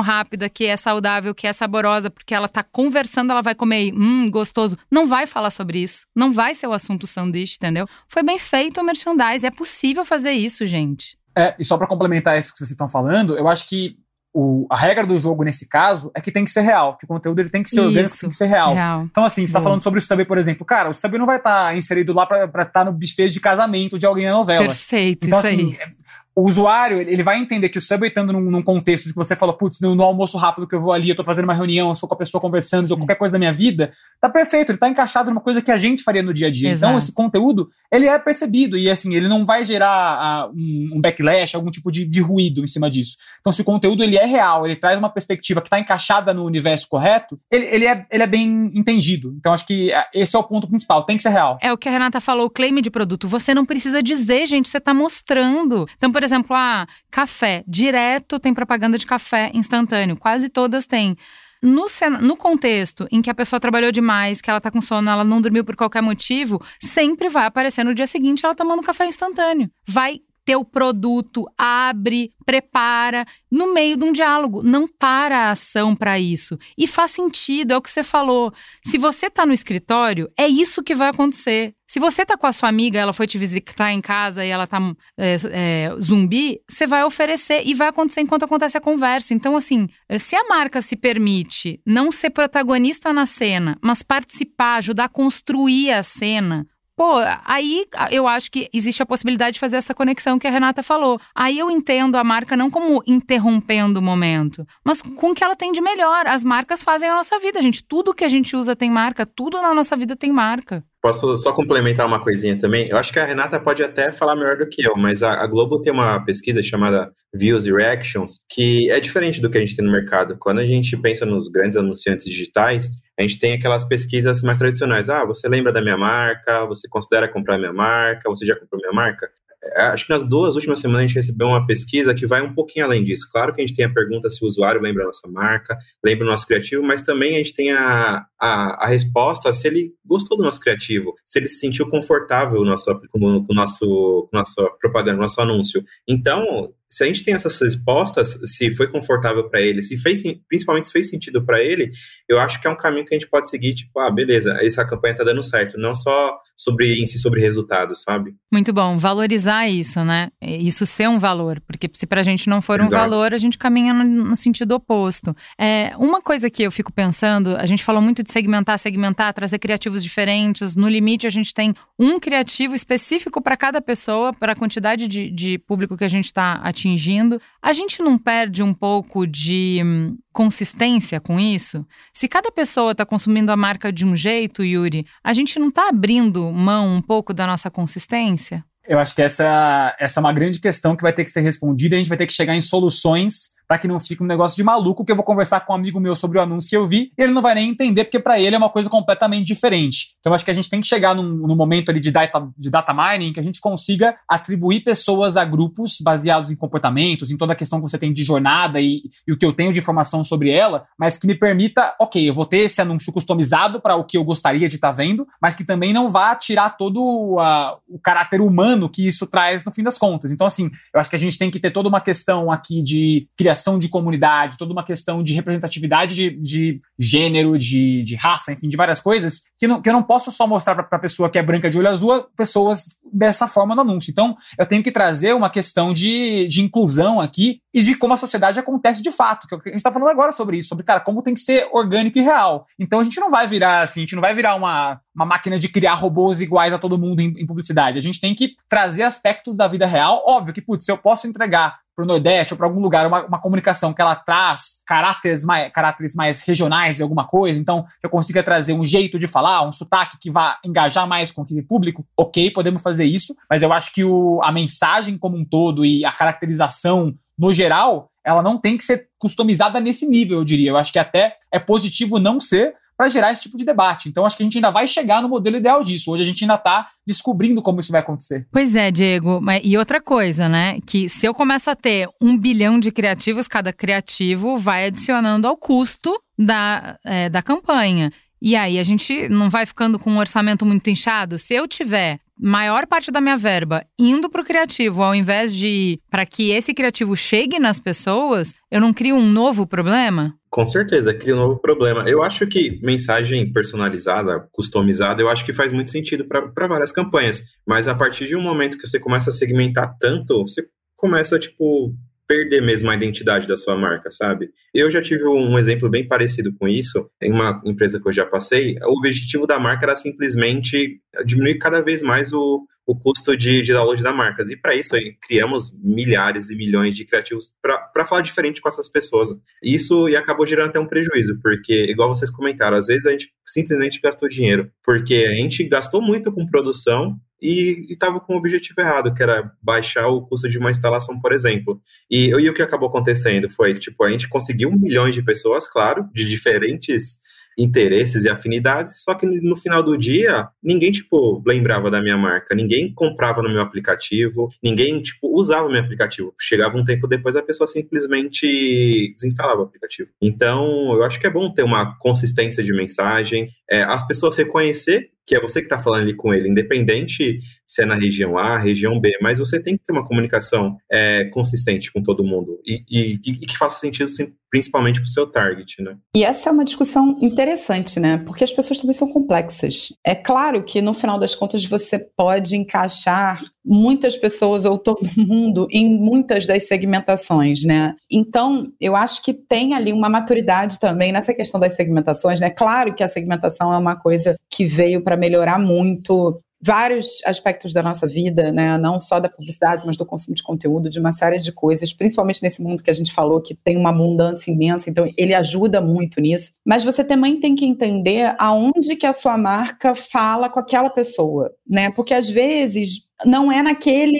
[SPEAKER 1] rápida, que é saudável, que é saborosa, porque ela está conversando, ela vai comer, hum, gostoso. Não vai falar sobre isso. Não vai ser o assunto sanduíche, entendeu? Foi bem feito o merchandise. É possível fazer isso, gente.
[SPEAKER 3] É, e só para complementar isso que vocês estão falando, eu acho que o, a regra do jogo nesse caso é que tem que ser real, que o conteúdo ele tem que ser orgânico, tem que ser real. real. Então, assim, você tá falando sobre o Subway, por exemplo. Cara, o Subway não vai estar tá inserido lá pra estar tá no buffet de casamento de alguém na novela.
[SPEAKER 1] Perfeito, então, isso assim, aí
[SPEAKER 3] o usuário, ele vai entender que o Subway estando num, num, contexto de que você fala, putz, no, no, almoço rápido que eu vou ali, eu tô fazendo uma reunião, eu sou com a pessoa conversando, ou qualquer coisa da minha vida, tá perfeito, ele tá encaixado numa coisa que a gente faria no dia a dia. Então, Exato. Então, esse conteúdo, ele é percebido e, assim, ele não vai gerar uh, um, um, backlash, algum tipo de, de, ruído em cima disso. Então, se o conteúdo, ele é real, ele traz uma perspectiva que tá encaixada no universo correto, ele, ele, é, ele é bem entendido. Então, acho que uh, esse é o ponto principal, tem que ser real.
[SPEAKER 1] É o que a Renata falou, o claim de produto, você não precisa dizer, gente, você tá mostrando. Então, por exemplo, ah, Café, direto tem propaganda de café instantâneo, quase todas têm. No, no contexto em que a pessoa trabalhou demais, que ela tá com sono, ela não dormiu por qualquer motivo, sempre vai aparecer no dia seguinte ela tomando café instantâneo. Vai ter o produto, abre, prepara, no meio de um diálogo. Não para a ação para isso. E faz sentido, é o que você falou. Se você está no escritório, é isso que vai acontecer. Se você tá com a sua amiga, ela foi te visitar em casa e ela tá é, é, zumbi, você vai oferecer e vai acontecer enquanto acontece a conversa. Então, assim, se a marca se permite não ser protagonista na cena, mas participar, ajudar a construir a cena, Pô, aí eu acho que existe a possibilidade de fazer essa conexão que a Renata falou. Aí eu entendo a marca não como interrompendo o momento, mas com o que ela tem de melhor. As marcas fazem a nossa vida, gente. Tudo que a gente usa tem marca, tudo na nossa vida tem marca.
[SPEAKER 2] Posso só complementar uma coisinha também? Eu acho que a Renata pode até falar melhor do que eu, mas a, a, Globo tem uma pesquisa chamada Views e Reactions, que é diferente do que a gente tem no mercado. Quando a gente pensa nos grandes anunciantes digitais, a gente tem aquelas pesquisas mais tradicionais. Ah, você lembra da minha marca? Você considera comprar minha marca? Você já comprou minha marca? É, acho que nas duas últimas semanas a gente recebeu uma pesquisa que vai um pouquinho além disso. Claro que a gente tem a pergunta se o usuário lembra a nossa marca, lembra o nosso criativo, mas também a gente tem a, a, a resposta se ele gostou do nosso criativo, se ele se sentiu confortável no nosso, com, com, nosso, com nossa propaganda, nosso anúncio. Então, se a gente tem essas respostas, se foi confortável para ele, se fez, principalmente se fez sentido para ele, eu acho que é um caminho que a gente pode seguir, tipo, ah, beleza, essa campanha tá dando certo, não só sobre em si sobre resultados, sabe?
[SPEAKER 1] Muito bom, valorizar isso, né? Isso ser um valor, porque se pra gente não for Exato. um valor, a gente caminha no, no, sentido oposto. É, uma coisa que eu fico pensando, a gente falou muito de segmentar, segmentar, trazer criativos diferentes, no limite a gente tem um criativo específico para cada pessoa, para a quantidade de, de público que a gente está atingindo atingindo, a gente não perde um pouco de hum, consistência com isso? Se cada pessoa está consumindo a marca de um jeito, Yuri, a gente não está abrindo mão um pouco da nossa consistência?
[SPEAKER 3] Eu acho que essa, essa é uma grande questão que vai ter que ser respondida e a gente vai ter que chegar em soluções para que não fique um negócio de maluco que eu vou conversar com um amigo meu sobre o anúncio que eu vi, ele não vai nem entender, porque para ele é uma coisa completamente diferente. Então acho que a gente tem que chegar num, num momento ali de data, de data mining que a gente consiga atribuir pessoas a grupos baseados em comportamentos, em toda a questão que você tem de jornada e, e o que eu tenho de informação sobre ela, mas que me permita, ok, eu vou ter esse anúncio customizado para o que eu gostaria de estar tá vendo, mas que também não vá tirar todo a, o caráter humano que isso traz no fim das contas. Então, assim, eu acho que a gente tem que ter toda uma questão aqui de criação de comunidade, toda uma questão de representatividade de, de gênero, de, de raça, enfim, de várias coisas, que, não, que eu não posso só mostrar para a pessoa que é branca de olho azul pessoas dessa forma no anúncio. Então, eu tenho que trazer uma questão de, de inclusão aqui e de como a sociedade acontece de fato, que é a gente está falando agora sobre isso, sobre, cara, como tem que ser orgânico e real. Então, a gente não vai virar assim, a gente não vai virar uma, uma máquina de criar robôs iguais a todo mundo em, em publicidade. A gente tem que trazer aspectos da vida real. Óbvio que, putz, se eu posso entregar para o Nordeste ou para algum lugar uma, uma, comunicação que ela traz caráteres mais, caráteres mais regionais de alguma coisa, então eu consiga trazer um jeito de falar, um sotaque que vá engajar mais com aquele público, ok, podemos fazer isso, mas eu acho que o, a mensagem como um todo e a caracterização no geral, ela não tem que ser customizada nesse nível, eu diria. Eu acho que até é positivo não ser, para gerar esse tipo de debate. Então, acho que a gente ainda vai chegar no modelo ideal disso. Hoje a gente ainda está descobrindo como isso vai acontecer.
[SPEAKER 1] Pois é, Diego. E outra coisa, né? Que se eu começo a ter um bilhão de criativos, cada criativo vai adicionando ao custo da, é, da campanha. E aí a gente não vai ficando com um orçamento muito inchado. Se eu tiver maior parte da minha verba indo para o criativo, ao invés de para que esse criativo chegue nas pessoas, eu não crio um novo problema?
[SPEAKER 2] Com certeza, cria um novo problema. Eu acho que mensagem personalizada, customizada, eu acho que faz muito sentido para várias campanhas. Mas a partir de um momento que você começa a segmentar tanto, você começa, tipo, perder mesmo a identidade da sua marca, sabe? Eu já tive um exemplo bem parecido com isso em uma empresa que eu já passei. O objetivo da marca era simplesmente diminuir cada vez mais o, o custo de, de download da marca. E para isso, criamos milhares e milhões de criativos para falar diferente com essas pessoas. Isso e acabou gerando até um prejuízo, porque, igual vocês comentaram, às vezes a gente simplesmente gastou dinheiro, porque a gente gastou muito com produção e estava com o objetivo errado, que era baixar o custo de uma instalação, por exemplo. E, e o que acabou acontecendo foi que, tipo, a gente conseguiu milhões de pessoas, claro, de diferentes interesses e afinidades, só que no final do dia, ninguém, tipo, lembrava da minha marca, ninguém comprava no meu aplicativo, ninguém, tipo, usava o meu aplicativo. Chegava um tempo depois, a pessoa simplesmente desinstalava o aplicativo. Então, eu acho que é bom ter uma consistência de mensagem, é, as pessoas reconhecer que é você que está falando ali com ele, independente se é na região A, região B, mas você tem que ter uma comunicação é, consistente com todo mundo e, e, e que faça sentido sim, principalmente para o seu target, né?
[SPEAKER 4] E essa é uma discussão interessante, né? Porque as pessoas também são complexas. É claro que no final das contas você pode encaixar muitas pessoas ou todo mundo em muitas das segmentações, né? Então, eu acho que tem ali uma maturidade também nessa questão das segmentações, né? Claro que a segmentação é uma coisa que veio para melhorar muito vários aspectos da nossa vida, né? não só da publicidade, mas do consumo de conteúdo, de uma série de coisas, principalmente nesse mundo que a gente falou que tem uma abundância imensa, então ele ajuda muito nisso. Mas você também tem que entender aonde que a sua marca fala com aquela pessoa, né? Porque às vezes não é naquele,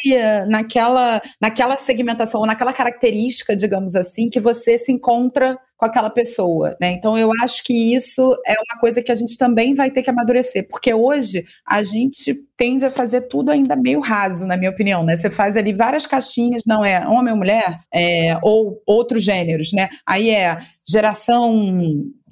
[SPEAKER 4] naquela, naquela segmentação, ou naquela característica, digamos assim, que você se encontra com aquela pessoa, né? Então eu acho que isso é uma coisa que a gente também vai ter que amadurecer, porque hoje a gente tende a fazer tudo ainda meio raso, na minha opinião, né? Você faz ali várias caixinhas, não é homem ou mulher, é, ou outros gêneros, né? Aí é geração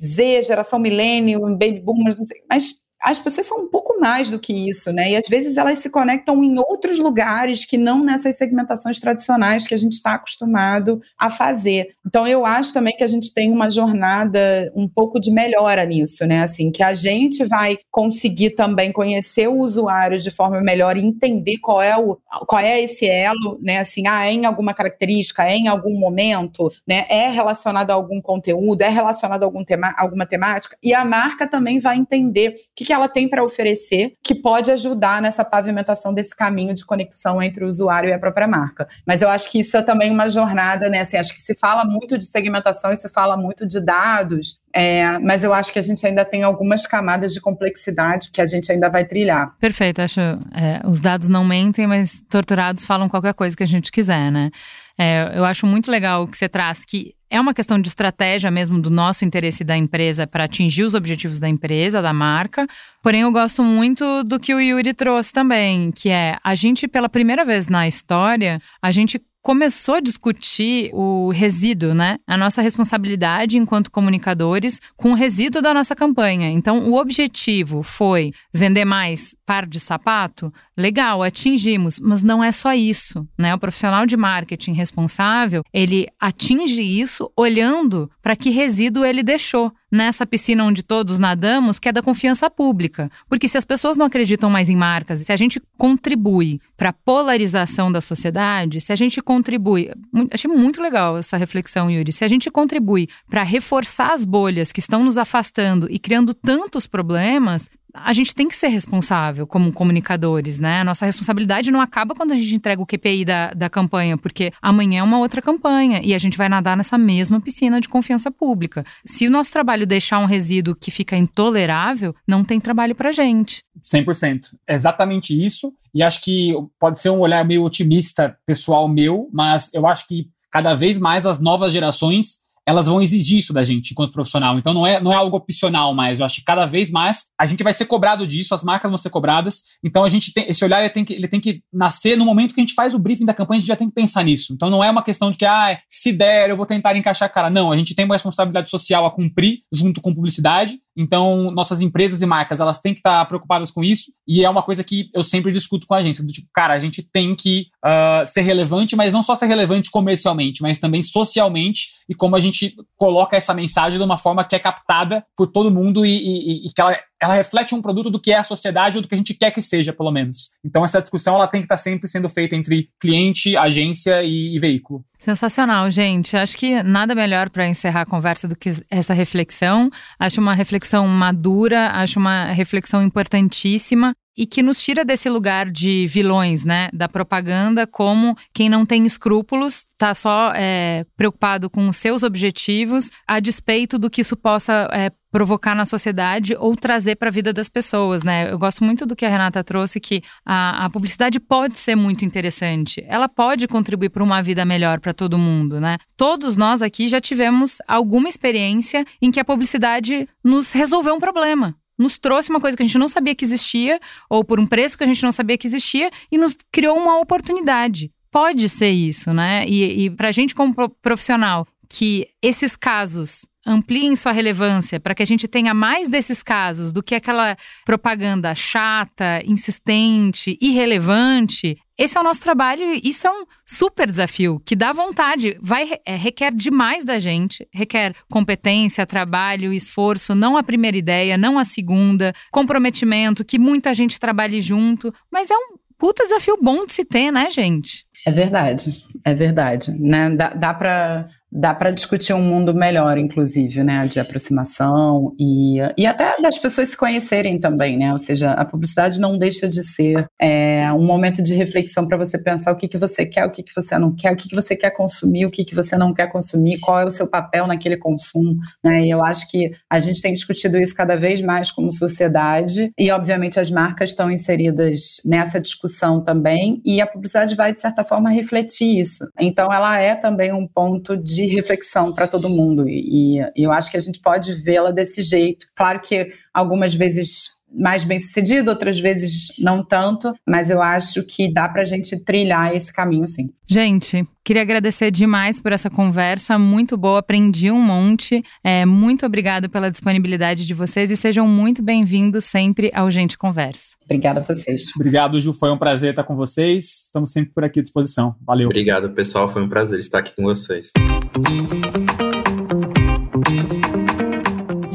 [SPEAKER 4] Z, geração milênio, baby boomers, não sei, mas as pessoas são um pouco mais do que isso, né? E às vezes elas se conectam em outros lugares que não nessas segmentações tradicionais que a gente está acostumado a fazer. Então eu acho também que a gente tem uma jornada um pouco de melhora nisso, né? Assim, que a gente vai conseguir também conhecer o usuário de forma melhor e entender qual é o qual é esse elo, né? Assim, ah, é em alguma característica, é em algum momento, né? É relacionado a algum conteúdo, é relacionado a algum tema, alguma temática, e a marca também vai entender que que ela tem para oferecer que pode ajudar nessa pavimentação desse caminho de conexão entre o usuário e a própria marca. Mas eu acho que isso é também uma jornada, né? Assim, acho que se fala muito de segmentação e se fala muito de dados, é, mas eu acho que a gente ainda tem algumas camadas de complexidade que a gente ainda vai trilhar.
[SPEAKER 1] Perfeito, acho é, os dados não mentem, mas torturados falam qualquer coisa que a gente quiser, né? É, eu acho muito legal o que você traz, que é uma questão de estratégia mesmo do nosso interesse da empresa para atingir os objetivos da empresa, da marca. Porém, eu gosto muito do que o Yuri trouxe também, que é a gente, pela primeira vez na história, a gente começou a discutir o resíduo, né? A nossa responsabilidade enquanto comunicadores com o resíduo da nossa campanha. Então, o objetivo foi vender mais par de sapato? Legal, atingimos, mas não é só isso, né? O profissional de marketing responsável, ele atinge isso olhando para que resíduo ele deixou nessa piscina onde todos nadamos, que é da confiança pública. Porque se as pessoas não acreditam mais em marcas, se a gente contribui para a polarização da sociedade, se a gente contribui. Achei muito legal essa reflexão, Yuri. Se a gente contribui para reforçar as bolhas que estão nos afastando e criando tantos problemas, a gente tem que ser responsável como comunicadores, né? A nossa responsabilidade não acaba quando a gente entrega o QPI da, da campanha, porque amanhã é uma outra campanha e a gente vai nadar nessa mesma piscina de confiança pública. Se o nosso trabalho deixar um resíduo que fica intolerável, não tem trabalho pra gente.
[SPEAKER 3] 100%. É exatamente isso. E acho que pode ser um olhar meio otimista pessoal meu, mas eu acho que cada vez mais as novas gerações elas vão exigir isso da gente enquanto profissional. Então não é, não é algo opcional mais. Eu acho que cada vez mais a gente vai ser cobrado disso, as marcas vão ser cobradas. Então a gente tem esse olhar ele tem que, ele tem que nascer no momento que a gente faz o briefing da campanha, a gente já tem que pensar nisso. Então não é uma questão de que ah, se der eu vou tentar encaixar a cara. Não, a gente tem uma responsabilidade social a cumprir junto com publicidade. Então nossas empresas e marcas elas têm que estar preocupadas com isso. E é uma coisa que eu sempre discuto com a agência do tipo, cara, a gente tem que uh, ser relevante, mas não só ser relevante comercialmente, mas também socialmente e como a gente gente coloca essa mensagem de uma forma que é captada por todo mundo e, e, e que ela, ela, reflete um produto do que é a sociedade ou do que a gente quer que seja, pelo menos. Então essa discussão ela tem que estar sempre sendo feita entre cliente, agência e, e veículo.
[SPEAKER 1] Sensacional, gente. Acho que nada melhor para encerrar a conversa do que essa reflexão. Acho uma reflexão madura, acho uma reflexão importantíssima e que nos tira desse lugar de vilões, né, da propaganda, como quem não tem escrúpulos, está só é, preocupado com os seus objetivos, a despeito do que isso possa é, provocar na sociedade ou trazer para a vida das pessoas, né? Eu gosto muito do que a Renata trouxe, que a, a publicidade pode ser muito interessante. Ela pode contribuir para uma vida melhor para todo mundo, né? Todos nós aqui já tivemos alguma experiência em que a publicidade nos resolveu um problema nos trouxe uma coisa que a gente não sabia que existia, ou por um preço que a gente não sabia que existia, e nos criou uma oportunidade. Pode ser isso, né? E, e para a gente, como profissional, que esses casos ampliem sua relevância para que a gente tenha mais desses casos do que aquela propaganda chata, insistente, irrelevante. Esse é o nosso trabalho e isso é um super desafio que dá vontade, vai é, requer demais da gente, requer competência, trabalho, esforço, não a primeira ideia, não a segunda, comprometimento, que muita gente trabalhe junto, mas é um puta desafio bom de se ter, né, gente?
[SPEAKER 4] É verdade, é verdade, né? Dá, dá para dá para discutir um mundo melhor, inclusive, né, de aproximação e, e até das pessoas se conhecerem também, né, ou seja, a publicidade não deixa de ser é, um momento de reflexão para você pensar o que, que você quer, o que, que você não quer, o que, que você quer consumir, o que, que você não quer consumir, qual é o seu papel naquele consumo, né, e eu acho que a gente tem discutido isso cada vez mais como sociedade e, obviamente, as marcas estão inseridas nessa discussão também e a publicidade vai, de certa forma, refletir isso. Então, ela é também um ponto de reflexão para todo mundo. E, e eu acho que a gente pode vê-la desse jeito. Claro que algumas vezes mais bem sucedido, outras vezes não tanto, mas eu acho que dá para a gente trilhar esse caminho, sim.
[SPEAKER 1] Gente, queria agradecer demais por essa conversa, muito boa, aprendi um monte. É, muito obrigado pela disponibilidade de vocês e sejam muito bem-vindos sempre ao Gente Conversa.
[SPEAKER 4] Obrigada a vocês.
[SPEAKER 3] Obrigado, Ju, foi um prazer estar com vocês. Estamos sempre por aqui à disposição. Valeu.
[SPEAKER 2] Obrigado, pessoal, foi um prazer estar aqui com vocês.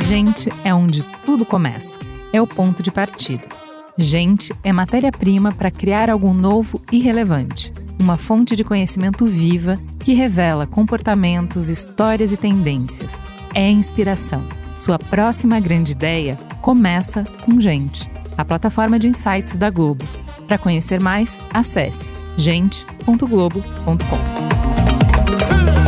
[SPEAKER 1] Gente é onde tudo começa é o ponto de partida. Gente é matéria-prima para criar algo novo e relevante, uma fonte de conhecimento viva que revela comportamentos, histórias e tendências. É inspiração. Sua próxima grande ideia começa com Gente, a plataforma de insights da Globo. Para conhecer mais, acesse gente.globo.com.